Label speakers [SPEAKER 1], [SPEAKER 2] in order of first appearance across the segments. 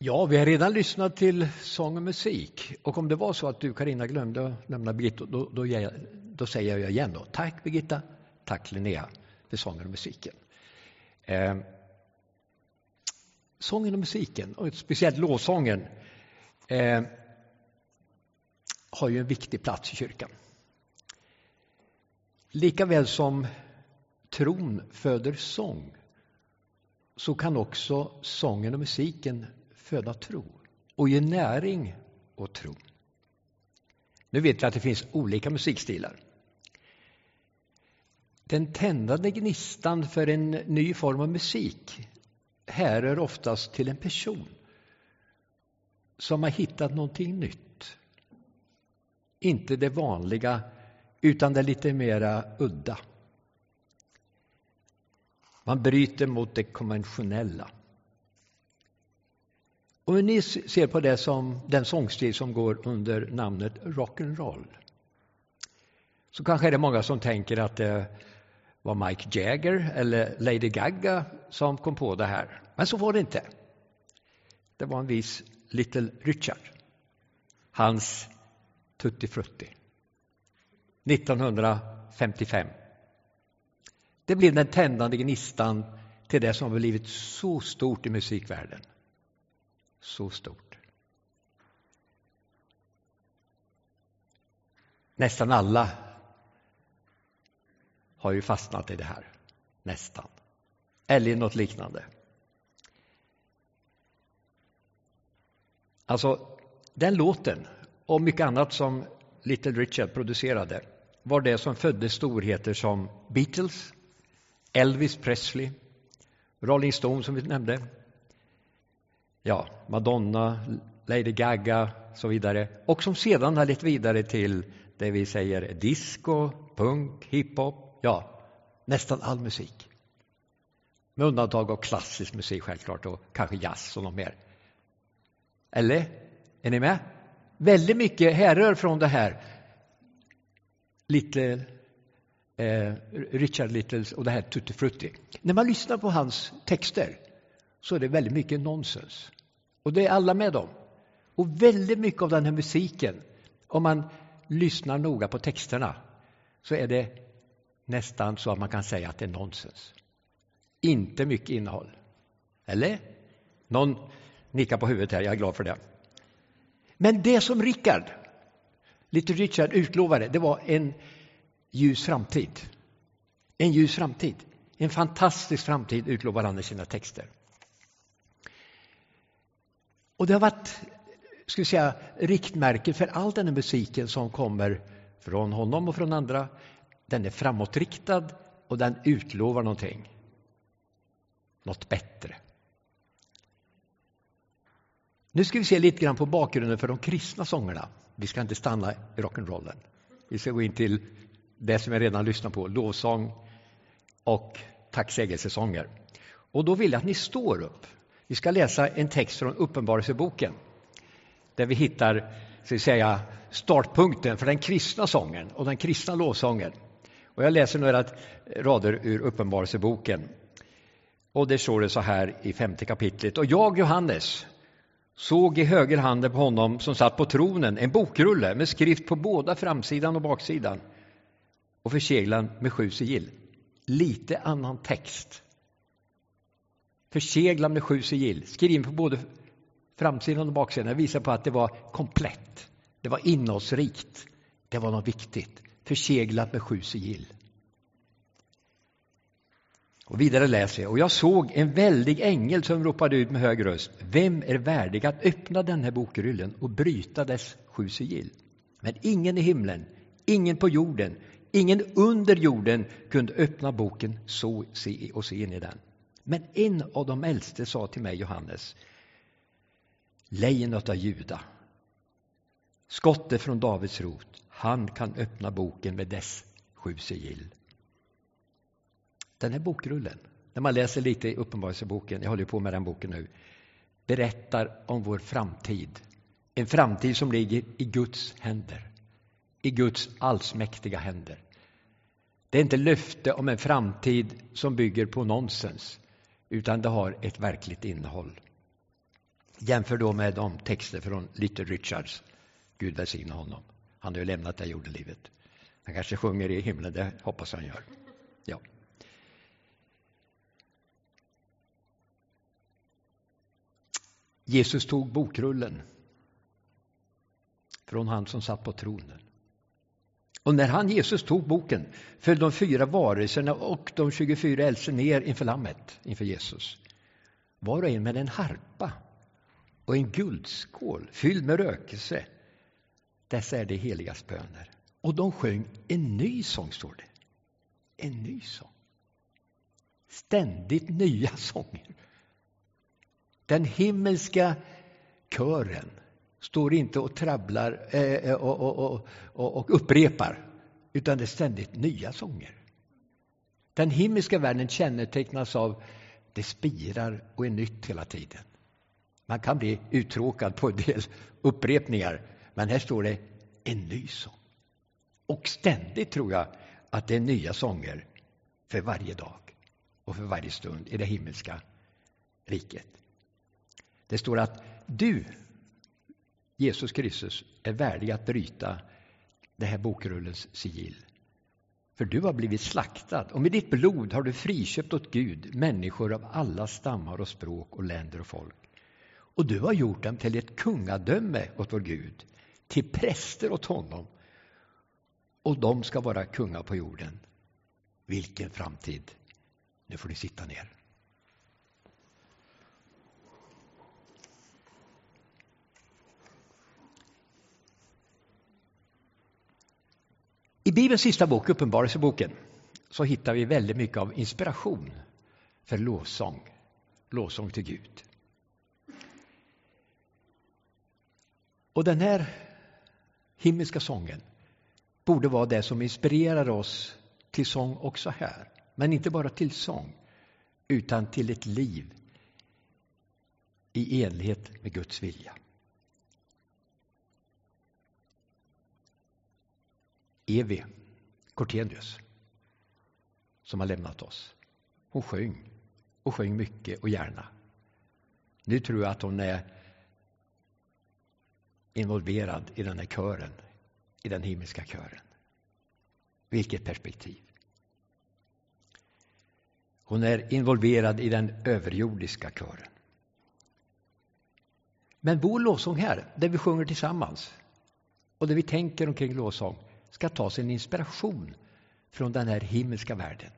[SPEAKER 1] Ja, vi har redan lyssnat till sång och musik. Och om det var så att du, Karina glömde att nämna Birgitta, då, då, då, säger jag igen då. Tack Birgitta, tack Linnea för sången och musiken. Eh, sången och musiken, och speciellt lovsången, eh, har ju en viktig plats i kyrkan. Likaväl som tron föder sång så kan också sången och musiken föda tro och ge näring åt tro. Nu vet vi att det finns olika musikstilar. Den tändande gnistan för en ny form av musik härrör oftast till en person som har hittat någonting nytt. Inte det vanliga, utan det lite mera udda. Man bryter mot det konventionella. Och ni ser på det som den sångstil som går under namnet rock'n'roll så kanske är det många som tänker att det var Mike Jagger eller Lady Gaga som kom på det här. Men så var det inte. Det var en viss Little Richard. Hans Tutti Frutti. 1955. Det blev den tändande gnistan till det som har blivit så stort i musikvärlden. Så stort. Nästan alla har ju fastnat i det här. Nästan. Eller i något liknande. Alltså, den låten och mycket annat som Little Richard producerade var det som födde storheter som Beatles, Elvis Presley, Rolling Stone som vi nämnde, ja, Madonna, Lady Gaga och så vidare och som sedan har lett vidare till det vi säger disco, punk, hiphop, ja, nästan all musik. Med undantag av klassisk musik självklart och kanske jazz och något mer. Eller? Är ni med? Väldigt mycket härrör från det här. Little, eh, Richard Littles och det här Tutti Frutti. När man lyssnar på hans texter så är det väldigt mycket nonsens. Och det är alla med om. Och väldigt mycket av den här musiken, om man lyssnar noga på texterna, så är det nästan så att man kan säga att det är nonsens. Inte mycket innehåll. Eller? Någon nickar på huvudet här, jag är glad för det. Men det som Rickard, lite Richard utlovade, det var en ljus framtid. En ljus framtid. En fantastisk framtid utlovar han i sina texter. Och det har varit ska vi säga, riktmärke för all den här musiken som kommer från honom och från andra. Den är framåtriktad och den utlovar någonting. Något bättre. Nu ska vi se lite grann på bakgrunden för de kristna sångerna. Vi ska inte stanna i rock'n'rollen. Vi ska gå in till det som jag redan lyssnat på, lovsång och tacksägelsesånger. Och då vill jag att ni står upp. Vi ska läsa en text från Uppenbarelseboken där vi hittar så att säga, startpunkten för den kristna sången och den kristna lovsången. Och jag läser några rader ur Uppenbarelseboken. Och det står det så här i femte kapitlet. Och jag, Johannes, såg i högerhanden på honom som satt på tronen en bokrulle med skrift på båda framsidan och baksidan och förseglad med sju sigill. Lite annan text. Förseglad med sju sigill, skriven på både framsidan och baksidan. Det visar på att det var komplett. Det var innehållsrikt. Det var något viktigt. Förseglat med sju sigill. Och vidare läser jag. Och jag såg en väldig ängel som ropade ut med hög röst. Vem är värdig att öppna den här bokrullen och bryta dess sju sigill? Men ingen i himlen, ingen på jorden, ingen under jorden kunde öppna boken så se och se in i den. Men en av de äldste sa till mig, Johannes, lejonet av Juda, skottet från Davids rot, han kan öppna boken med dess sju sigill. Den här bokrullen, när man läser lite i Uppenbarelseboken, jag håller på med den boken nu, berättar om vår framtid. En framtid som ligger i Guds händer, i Guds allsmäktiga händer. Det är inte löfte om en framtid som bygger på nonsens, utan det har ett verkligt innehåll. Jämför då med de texter från Little Richards. Gud välsigne honom. Han har ju lämnat det jordelivet. Han kanske sjunger i himlen, det hoppas han gör. Ja. Jesus tog bokrullen från han som satt på tronen. Och när han, Jesus, tog boken föll de fyra varelserna och de 24 äldste ner inför lammet, inför Jesus. Var och en med en harpa och en guldskål fylld med rökelse. Dessa är de heligas böner. Och de sjöng en ny sång, står det. En ny sång. Ständigt nya sånger. Den himmelska kören står inte och trabblar eh, eh och, och, och, och, upprepar, utan det är ständigt nya sånger. Den himmelska världen kännetecknas av det spirar och är nytt hela tiden. Man kan bli uttråkad på en del upprepningar, men här står det en ny sång. Och ständigt tror jag att det är nya sånger för varje dag och för varje stund i det himmelska riket. Det står att du, Jesus Kristus, är värdig att bryta det här bokrullens sigill. För du har blivit slaktad och med ditt blod har du friköpt åt Gud människor av alla stammar och språk och länder och folk. Och du har gjort dem till ett kungadöme åt vår Gud, till präster åt honom. Och de ska vara kungar på jorden. Vilken framtid! Nu får ni sitta ner. I Bibelns sista bok, Uppenbarelseboken, så hittar vi väldigt mycket av inspiration för lovsång, lovsång till Gud. Och den här himmelska sången borde vara det som inspirerar oss till sång också här. Men inte bara till sång, utan till ett liv i enlighet med Guds vilja. Evi Cortenius, som har lämnat oss, hon sjöng och sjöng mycket och gärna. Nu tror jag att hon är involverad i den här kören, i den himmelska kören. Vilket perspektiv! Hon är involverad i den överjordiska kören. Men vår lovsång här, där vi sjunger tillsammans och där vi tänker omkring lovsång, ska ta sin inspiration från den här himmelska världen.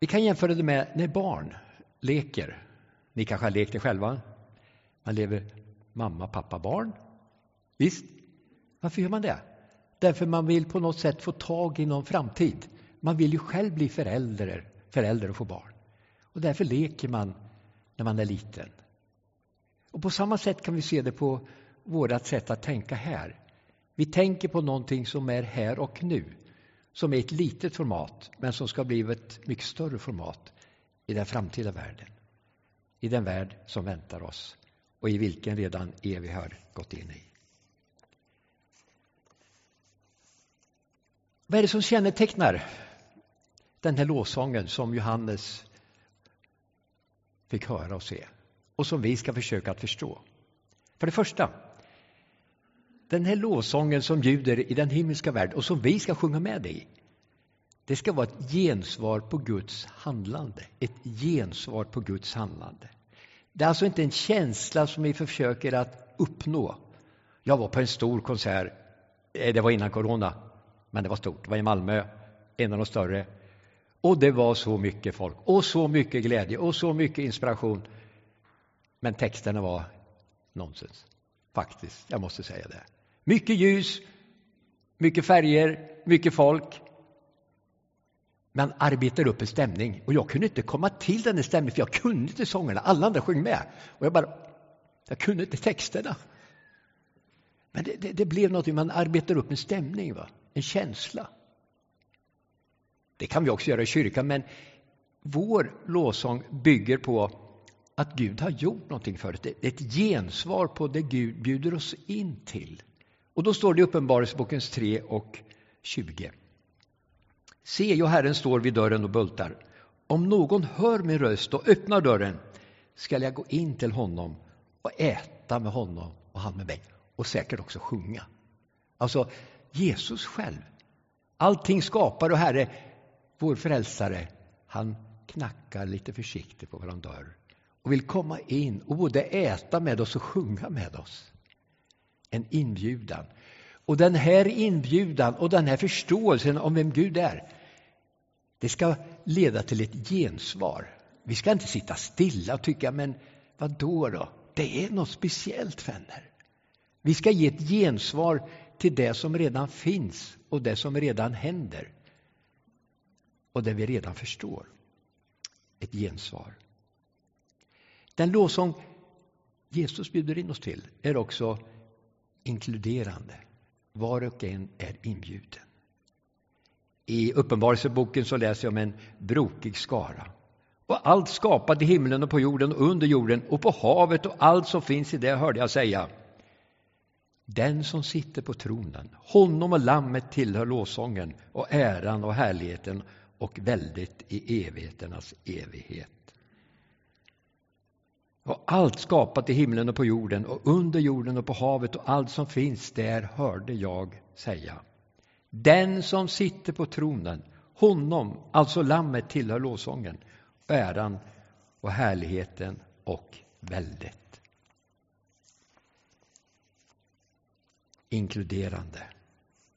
[SPEAKER 1] Vi kan jämföra det med när barn leker. Ni kanske har lekt det själva? Man lever mamma, pappa, barn. Visst? Varför gör man det? Därför man vill på något sätt få tag i någon framtid. Man vill ju själv bli förälder, förälder och få barn. Och därför leker man när man är liten. Och på samma sätt kan vi se det på vårt sätt att tänka här. Vi tänker på någonting som är här och nu, som är ett litet format, men som ska bli ett mycket större format i den framtida världen. I den värld som väntar oss och i vilken redan Evi har gått in i. Vad är det som kännetecknar den här lovsången som Johannes fick höra och se och som vi ska försöka att förstå? För det första, den här lovsången som ljuder i den himmelska världen och som vi ska sjunga med i. Det ska vara ett gensvar på Guds handlande. Ett gensvar på Guds handlande. Det är alltså inte en känsla som vi försöker att uppnå. Jag var på en stor konsert, eh, det var innan corona, men det var stort. Det var i Malmö, en av de större. Och det var så mycket folk, och så mycket glädje, och så mycket inspiration. Men texterna var nonsens, faktiskt. Jag måste säga det. Mycket ljus, mycket färger, mycket folk. Man arbetar upp en stämning och jag kunde inte komma till den här stämningen för jag kunde inte sångerna. Alla andra sjöng med och jag bara, jag kunde inte texterna. Men det, det, det blev något, man arbetar upp en stämning, va? en känsla. Det kan vi också göra i kyrkan, men vår lovsång bygger på att Gud har gjort någonting för oss. Det är ett gensvar på det Gud bjuder oss in till. Och då står det i Uppenbarelsebokens 3 och 20. Se, jag Herren står vid dörren och bultar. Om någon hör min röst och öppnar dörren skall jag gå in till honom och äta med honom och han med mig och säkert också sjunga. Alltså Jesus själv, allting skapare och Herre, vår frälsare, han knackar lite försiktigt på vår dörr och vill komma in och både äta med oss och sjunga med oss. En inbjudan. Och den här inbjudan och den här förståelsen om vem Gud är, det ska leda till ett gensvar. Vi ska inte sitta stilla och tycka, men vad då då? Det är något speciellt, vänner. Vi ska ge ett gensvar till det som redan finns och det som redan händer. Och det vi redan förstår. Ett gensvar. Den lovsång Jesus bjuder in oss till är också inkluderande. Var och en är inbjuden. I Uppenbarelseboken så läser jag om en brokig skara. Och allt skapat i himlen och på jorden och under jorden och på havet och allt som finns i det hörde jag säga. Den som sitter på tronen, honom och lammet tillhör lovsången och äran och härligheten och väldigt i evigheternas evighet. Och allt skapat i himlen och på jorden och under jorden och på havet och allt som finns där hörde jag säga. Den som sitter på tronen, honom, alltså lammet, tillhör lovsången, äran och härligheten och väldet. Inkluderande.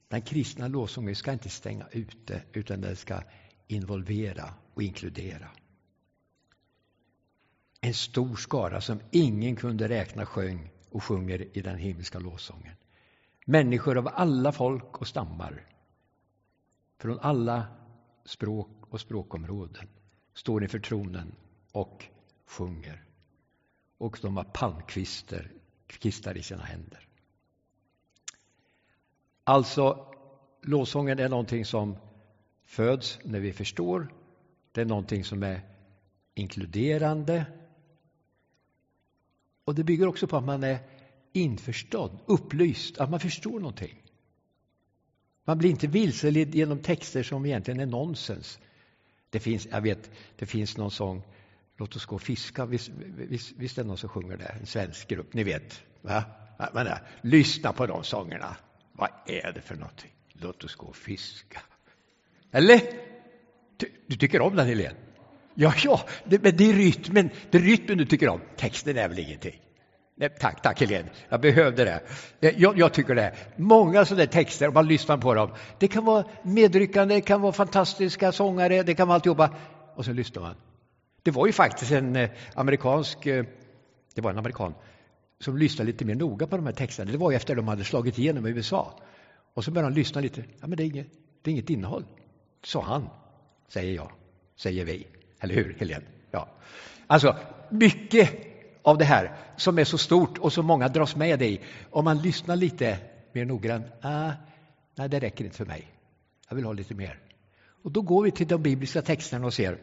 [SPEAKER 1] Den kristna lovsången ska inte stänga ute, utan den ska involvera och inkludera. En stor skara som ingen kunde räkna sjöng och sjunger i den himmelska lovsången. Människor av alla folk och stammar, från alla språk och språkområden, står inför tronen och sjunger. Och de har palmkvistar kistar i sina händer. Alltså, lovsången är någonting som föds när vi förstår. Det är någonting som är inkluderande, och det bygger också på att man är införstådd, upplyst, att man förstår någonting. Man blir inte vilseledd genom texter som egentligen är nonsens. Det finns, jag vet, det finns någon sång, Låt oss gå och fiska, visst, visst, visst är det någon som sjunger det? En svensk grupp, ni vet. Va? Men, ja, lyssna på de sångerna. Vad är det för någonting? Låt oss gå och fiska. Eller? Du, du tycker om den, Helene? Ja, ja, det, men det är rytmen, det är rytmen du tycker om. Texten är väl ingenting? Nej, tack, tack Helene. Jag behövde det. Eh, jag, jag tycker det. Många sådana texter, om man lyssnar på dem, det kan vara medryckande, det kan vara fantastiska sångare, det kan vara alltihopa. Och så lyssnar man. Det var ju faktiskt en eh, amerikansk, eh, det var en amerikan, som lyssnade lite mer noga på de här texterna. Det var ju efter de hade slagit igenom i USA. Och så började han lyssna lite. Ja, men det är inget, det är inget innehåll, sa han, säger jag, säger vi. Eller hur, Helene? Ja. Alltså, mycket av det här som är så stort och som många dras med i, om man lyssnar lite mer noggrant, ah, nej, det räcker inte för mig. Jag vill ha lite mer. Och då går vi till de bibliska texterna och ser.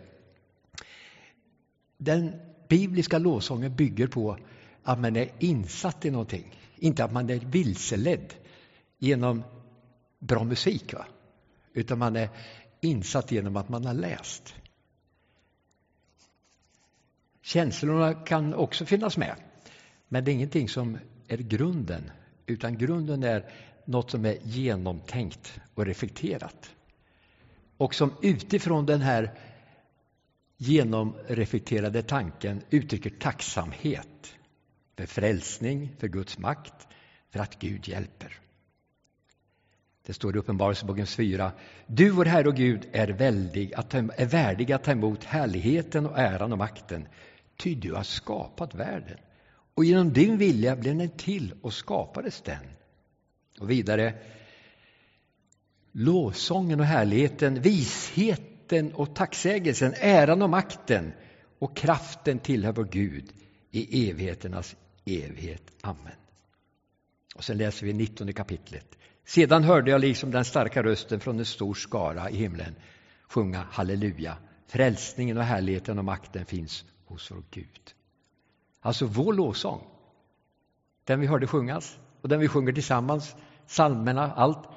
[SPEAKER 1] Den bibliska lovsången bygger på att man är insatt i någonting, inte att man är vilseledd genom bra musik, va? utan man är insatt genom att man har läst. Känslorna kan också finnas med, men det är ingenting som är grunden, utan grunden är något som är genomtänkt och reflekterat. Och som utifrån den här genomreflekterade tanken uttrycker tacksamhet för frälsning, för Guds makt, för att Gud hjälper. Det står i Uppenbarelseboken 4. Du, vår Herre och Gud, är, väldig att ta, är värdig att ta emot härligheten och äran och makten, ty du har skapat världen. Och genom din vilja blev den till och skapades den. Och vidare, lovsången och härligheten, visheten och tacksägelsen, äran och makten och kraften tillhör vår Gud i evigheternas evighet. Amen. Och sen läser vi 19 kapitlet. Sedan hörde jag liksom den starka rösten från en stor skara i himlen sjunga halleluja. Frälsningen och härligheten och makten finns hos vår Gud. Alltså vår lovsång, den vi hörde sjungas och den vi sjunger tillsammans, psalmerna, allt,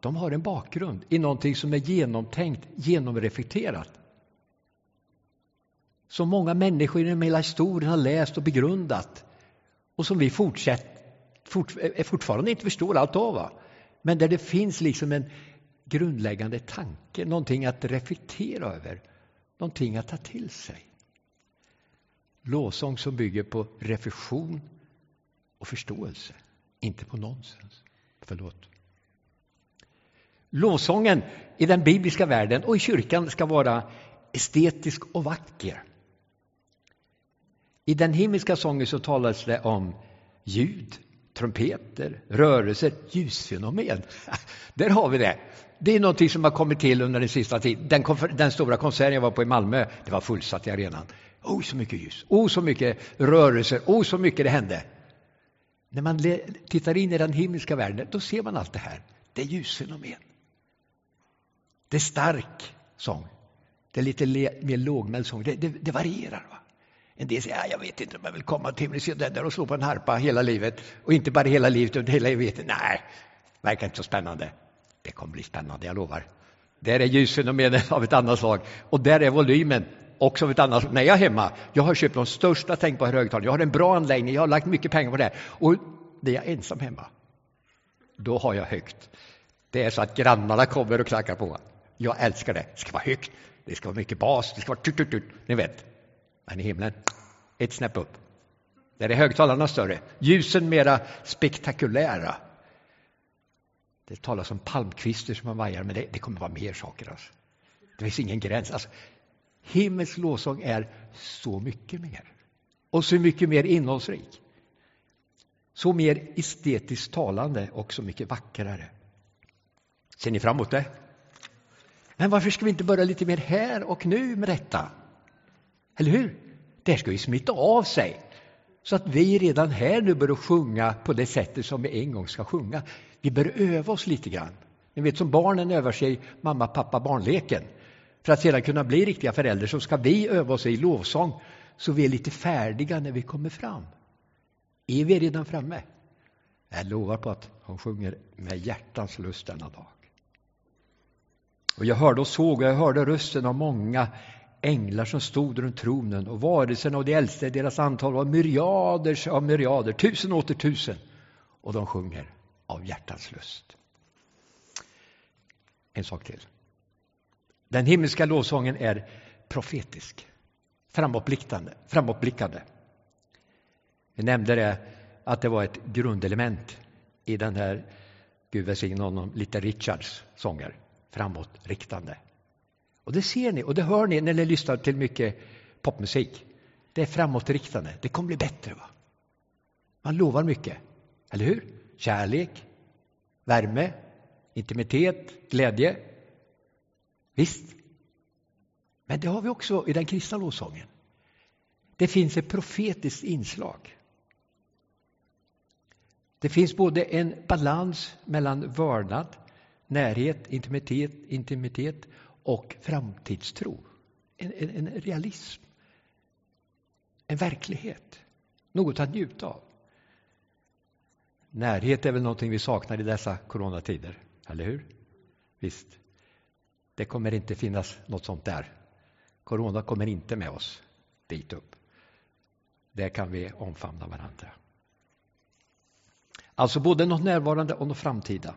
[SPEAKER 1] de har en bakgrund i någonting som är genomtänkt, genomreflekterat. som många människor genom hela historien har läst och begrundat och som vi fortsätt, fort, eh, fortfarande inte förstår allt av. Va? Men där det finns liksom en grundläggande tanke, någonting att reflektera över, någonting att ta till sig. Lovsång som bygger på reflektion och förståelse, inte på nonsens. Förlåt. Lovsången i den bibliska världen och i kyrkan ska vara estetisk och vacker. I den himmelska sången så talas det om ljud, trumpeter, rörelser, ljusfenomen. Där har vi det. Det är någonting som har kommit till under den sista tiden. Den, den stora konserten jag var på i Malmö, det var fullsatt i arenan. Oh, så mycket ljus, oh, så mycket rörelser, oh, så mycket det hände. När man tittar in i den himmelska världen, då ser man allt det här. Det är ljusfenomen. Det är stark sång. Det är lite mer lågmäld sång. Det, det, det varierar. Va? En del säger, ja, jag vet inte om jag vill komma till himlen där och slå på en harpa hela livet. Och inte bara hela livet, utan hela evigheten. Nej, verkar inte så spännande. Det kommer bli spännande, jag lovar. Där är ljusfenomenet av ett annat slag. Och där är volymen också av ett annat. När jag är hemma, jag har köpt de största tänkbara högtalarna. Jag har en bra anläggning, jag har lagt mycket pengar på det. Och när jag är ensam hemma, då har jag högt. Det är så att grannarna kommer och knackar på. Jag älskar det. Det ska vara högt, det ska vara mycket bas, det ska vara tut, tut, tut. Ni vet. Men i himlen, ett snäpp upp. Där är högtalarna större, ljusen mera spektakulära. Det talas om palmkvistar som man vajar, men det, det kommer vara mer saker. Alltså. Det finns ingen gräns. Alltså, himmels lovsång är så mycket mer. Och så mycket mer innehållsrik. Så mer estetiskt talande och så mycket vackrare. Ser ni fram emot det? Men varför ska vi inte börja lite mer här och nu med detta? Eller hur? Det ska ju smitta av sig så att vi redan här nu börjar sjunga på det sättet som vi en gång ska sjunga. Vi bör öva oss lite grann. Ni vet som barnen övar sig mamma, pappa, barnleken. För att sedan kunna bli riktiga föräldrar så ska vi öva oss i lovsång så vi är lite färdiga när vi kommer fram. Är vi redan framme? Jag lovar på att hon sjunger med hjärtans lust denna dag. Och jag hörde och såg och jag hörde rösten av många änglar som stod runt tronen och varelserna och de äldste, deras antal var myriader av myriader, tusen åter tusen. Och de sjunger av hjärtans lust. En sak till. Den himmelska lovsången är profetisk, framåtblickande. framåtblickande. Vi nämnde det, att det var ett grundelement i den här, Gud välsigne honom, lite Richards sånger, framåtriktande. Och det ser ni och det hör ni när ni lyssnar till mycket popmusik. Det är framåtriktande, det kommer bli bättre. va? Man lovar mycket, eller hur? Kärlek, värme, intimitet, glädje. Visst. Men det har vi också i den kristna lovsången. Det finns ett profetiskt inslag. Det finns både en balans mellan vördnad, närhet, intimitet, intimitet och framtidstro. En, en, en realism. En verklighet. Något att njuta av. Närhet är väl någonting vi saknar i dessa coronatider, eller hur? Visst. Det kommer inte finnas något sånt där. Corona kommer inte med oss dit upp. Där kan vi omfamna varandra. Alltså både något närvarande och något framtida.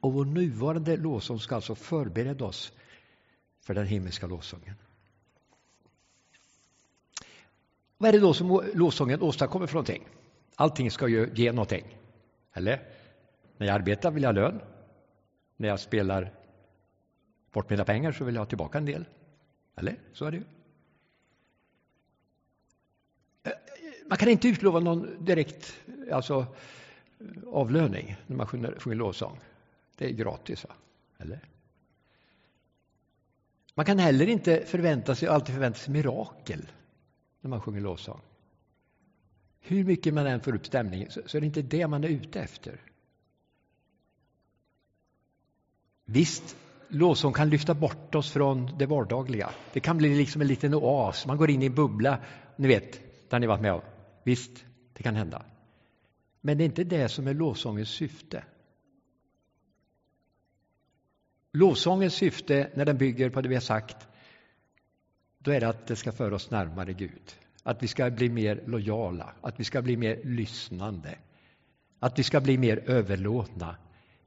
[SPEAKER 1] Och vår nuvarande lovsång ska alltså förbereda oss för den himmelska lovsången. Vad är det då som lovsången åstadkommer för någonting? Allting ska ju ge någonting. Eller? När jag arbetar vill jag ha lön. När jag spelar bort mina pengar så vill jag ha tillbaka en del. Eller? Så är det ju. Eh, man kan inte utlova någon direkt alltså, avlöning när man sjunger, sjunger lovsång. Det är gratis, va? eller? Man kan heller inte förvänta sig, alltid förvänta sig mirakel när man sjunger lovsång. Hur mycket man än får upp stämningen så, så är det inte det man är ute efter. Visst, lovsång kan lyfta bort oss från det vardagliga. Det kan bli liksom en liten oas, man går in i en bubbla, ni vet, där ni varit med om. Visst, det kan hända. Men det är inte det som är lovsångens syfte. Lovsångens syfte när den bygger på det vi har sagt, då är det att det ska föra oss närmare Gud. Att vi ska bli mer lojala, att vi ska bli mer lyssnande. Att vi ska bli mer överlåtna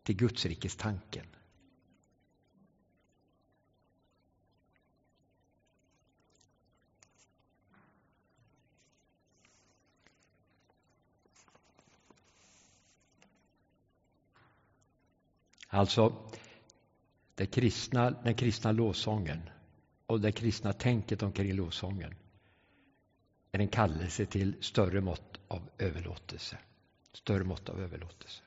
[SPEAKER 1] till Guds rikes tanken. Alltså, det kristna, den kristna lovsången och det kristna tänket omkring lovsången är en kallelse till större mått av överlåtelse. Större mått av överlåtelse.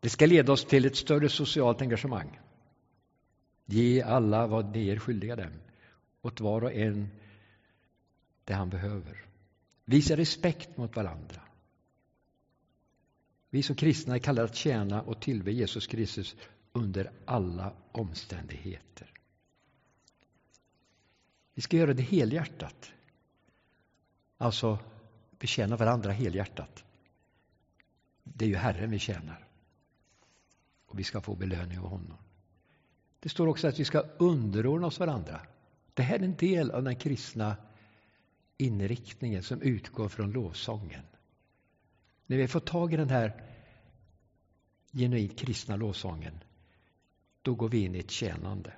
[SPEAKER 1] Det ska leda oss till ett större socialt engagemang. Ge alla vad ni är skyldiga dem, åt var och en det han behöver. Visa respekt mot varandra. Vi som kristna är kallade att tjäna och tillbe Jesus Kristus under alla omständigheter. Vi ska göra det helhjärtat. Alltså betjäna varandra helhjärtat. Det är ju Herren vi tjänar. Och vi ska få belöning av honom. Det står också att vi ska underordna oss varandra. Det här är en del av den kristna inriktningen som utgår från lovsången. När vi får tag i den här genuint kristna lovsången, då går vi in i ett tjänande.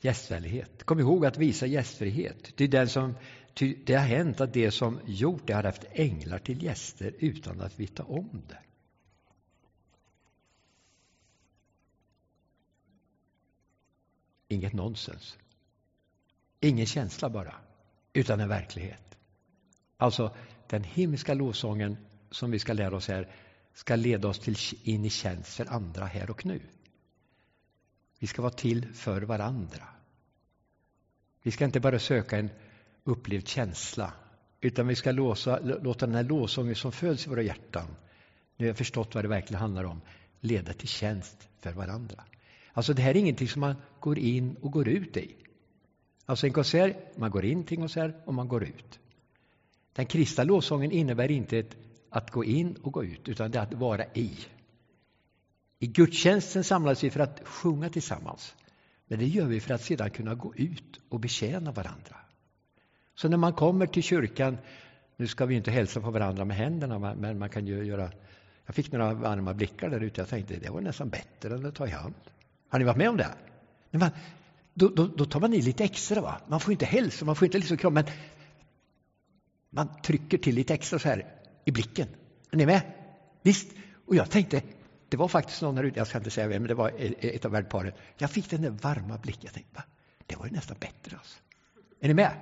[SPEAKER 1] Gästvänlighet. Kom ihåg att visa gästfrihet. Det, är den som, det har hänt att det som gjort det har haft änglar till gäster utan att veta om det. Inget nonsens. Ingen känsla bara, utan en verklighet. Alltså, den himmelska lovsången som vi ska lära oss här ska leda oss till, in i tjänst för andra här och nu. Vi ska vara till för varandra. Vi ska inte bara söka en upplevd känsla utan vi ska låsa, låta den här lovsången som föds i våra hjärtan, nu har jag förstått vad det verkligen handlar om, leda till tjänst för varandra. Alltså det här är ingenting som man går in och går ut i. Alltså en konsert, man går in till en konsert och man går ut. Den kristna lovsången innebär inte att gå in och gå ut, utan det är att vara i. I gudstjänsten samlas vi för att sjunga tillsammans. Men det gör vi för att sedan kunna gå ut och betjäna varandra. Så när man kommer till kyrkan, nu ska vi inte hälsa på varandra med händerna, men man kan ju göra... Jag fick några varma blickar där ute. Jag tänkte det var nästan bättre än att ta i hand. Har ni varit med om det? Men man, då, då, då, tar man i lite extra. Va? Man får inte hälsa, man får inte liksom krama, men man trycker till lite extra så här i blicken. Är ni med? Visst? Och jag tänkte, det var faktiskt någon här ute, jag ska inte säga vem, men det var e-, e-, ett av värdparen. Jag fick den där varma blicken. Jag tänkte, va? det var ju nästan bättre. Alltså. Är ni med?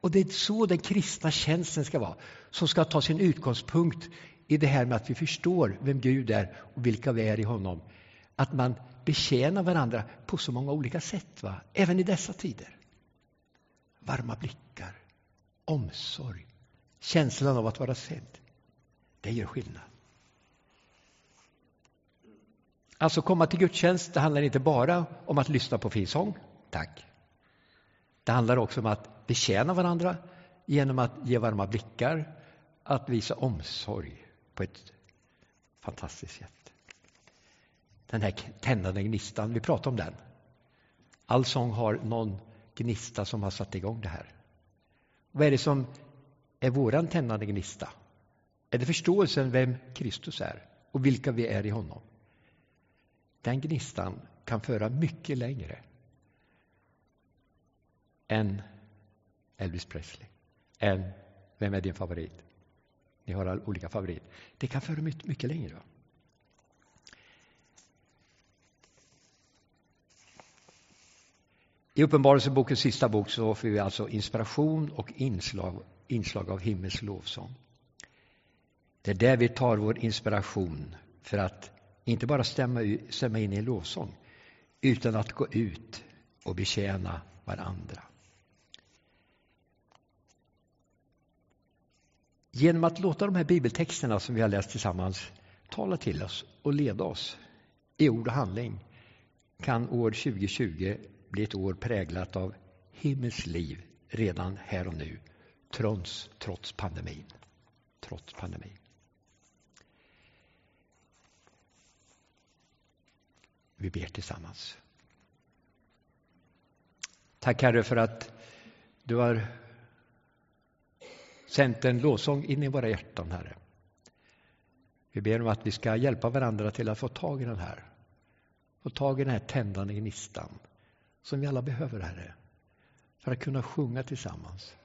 [SPEAKER 1] Och det är så den kristna tjänsten ska vara, som ska ta sin utgångspunkt i det här med att vi förstår vem Gud är och vilka vi är i honom. Att man betjänar varandra på så många olika sätt, va? även i dessa tider. Varma blickar, omsorg, känslan av att vara sedd. Det gör skillnad. Alltså komma till gudstjänst, det handlar inte bara om att lyssna på fin sång. Tack. Det handlar också om att betjäna varandra genom att ge varma blickar, att visa omsorg på ett fantastiskt sätt. Den här tändande gnistan, vi pratar om den. All sång har någon gnista som har satt igång det här. Vad är det som är våran tändande gnista? Är det förståelsen vem Kristus är och vilka vi är i honom? Den gnistan kan föra mycket längre än Elvis Presley, än vem är din favorit? Ni har olika favoriter. Det kan föra mycket, mycket längre. I Uppenbarelsebokens sista bok så får vi alltså inspiration och inslag, inslag av himmelsk lovsång. Det är där vi tar vår inspiration för att inte bara stämma, stämma in i en lovsång utan att gå ut och betjäna varandra. Genom att låta de här bibeltexterna som vi har läst tillsammans tala till oss och leda oss i ord och handling kan år 2020 bli ett år präglat av himmelskt liv redan här och nu, trots, trots pandemin. Trots pandemin. Vi ber tillsammans. Tack Herre för att du har sänt en lovsång in i våra hjärtan, Herre. Vi ber om att vi ska hjälpa varandra till att få tag i den här. Få tag i den här tändande gnistan som vi alla behöver, Herre. För att kunna sjunga tillsammans,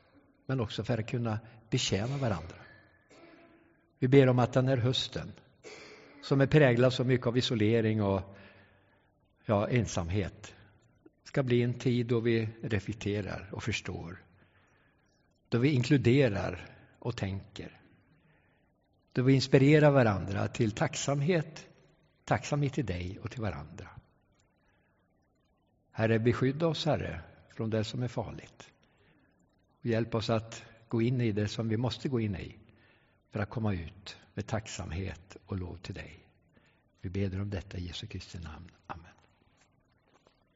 [SPEAKER 1] men också för att kunna betjäna varandra. Vi ber om att den här hösten, som är präglad så mycket av isolering och ja, ensamhet, ska bli en tid då vi reflekterar och förstår. Då vi inkluderar och tänker. Då vi inspirerar varandra till tacksamhet, tacksamhet till dig och till varandra. Herre, beskydda oss, Herre, från det som är farligt. Och hjälp oss att gå in i det som vi måste gå in i för att komma ut med tacksamhet och lov till dig. Vi ber om detta i Jesu Kristi namn. Amen.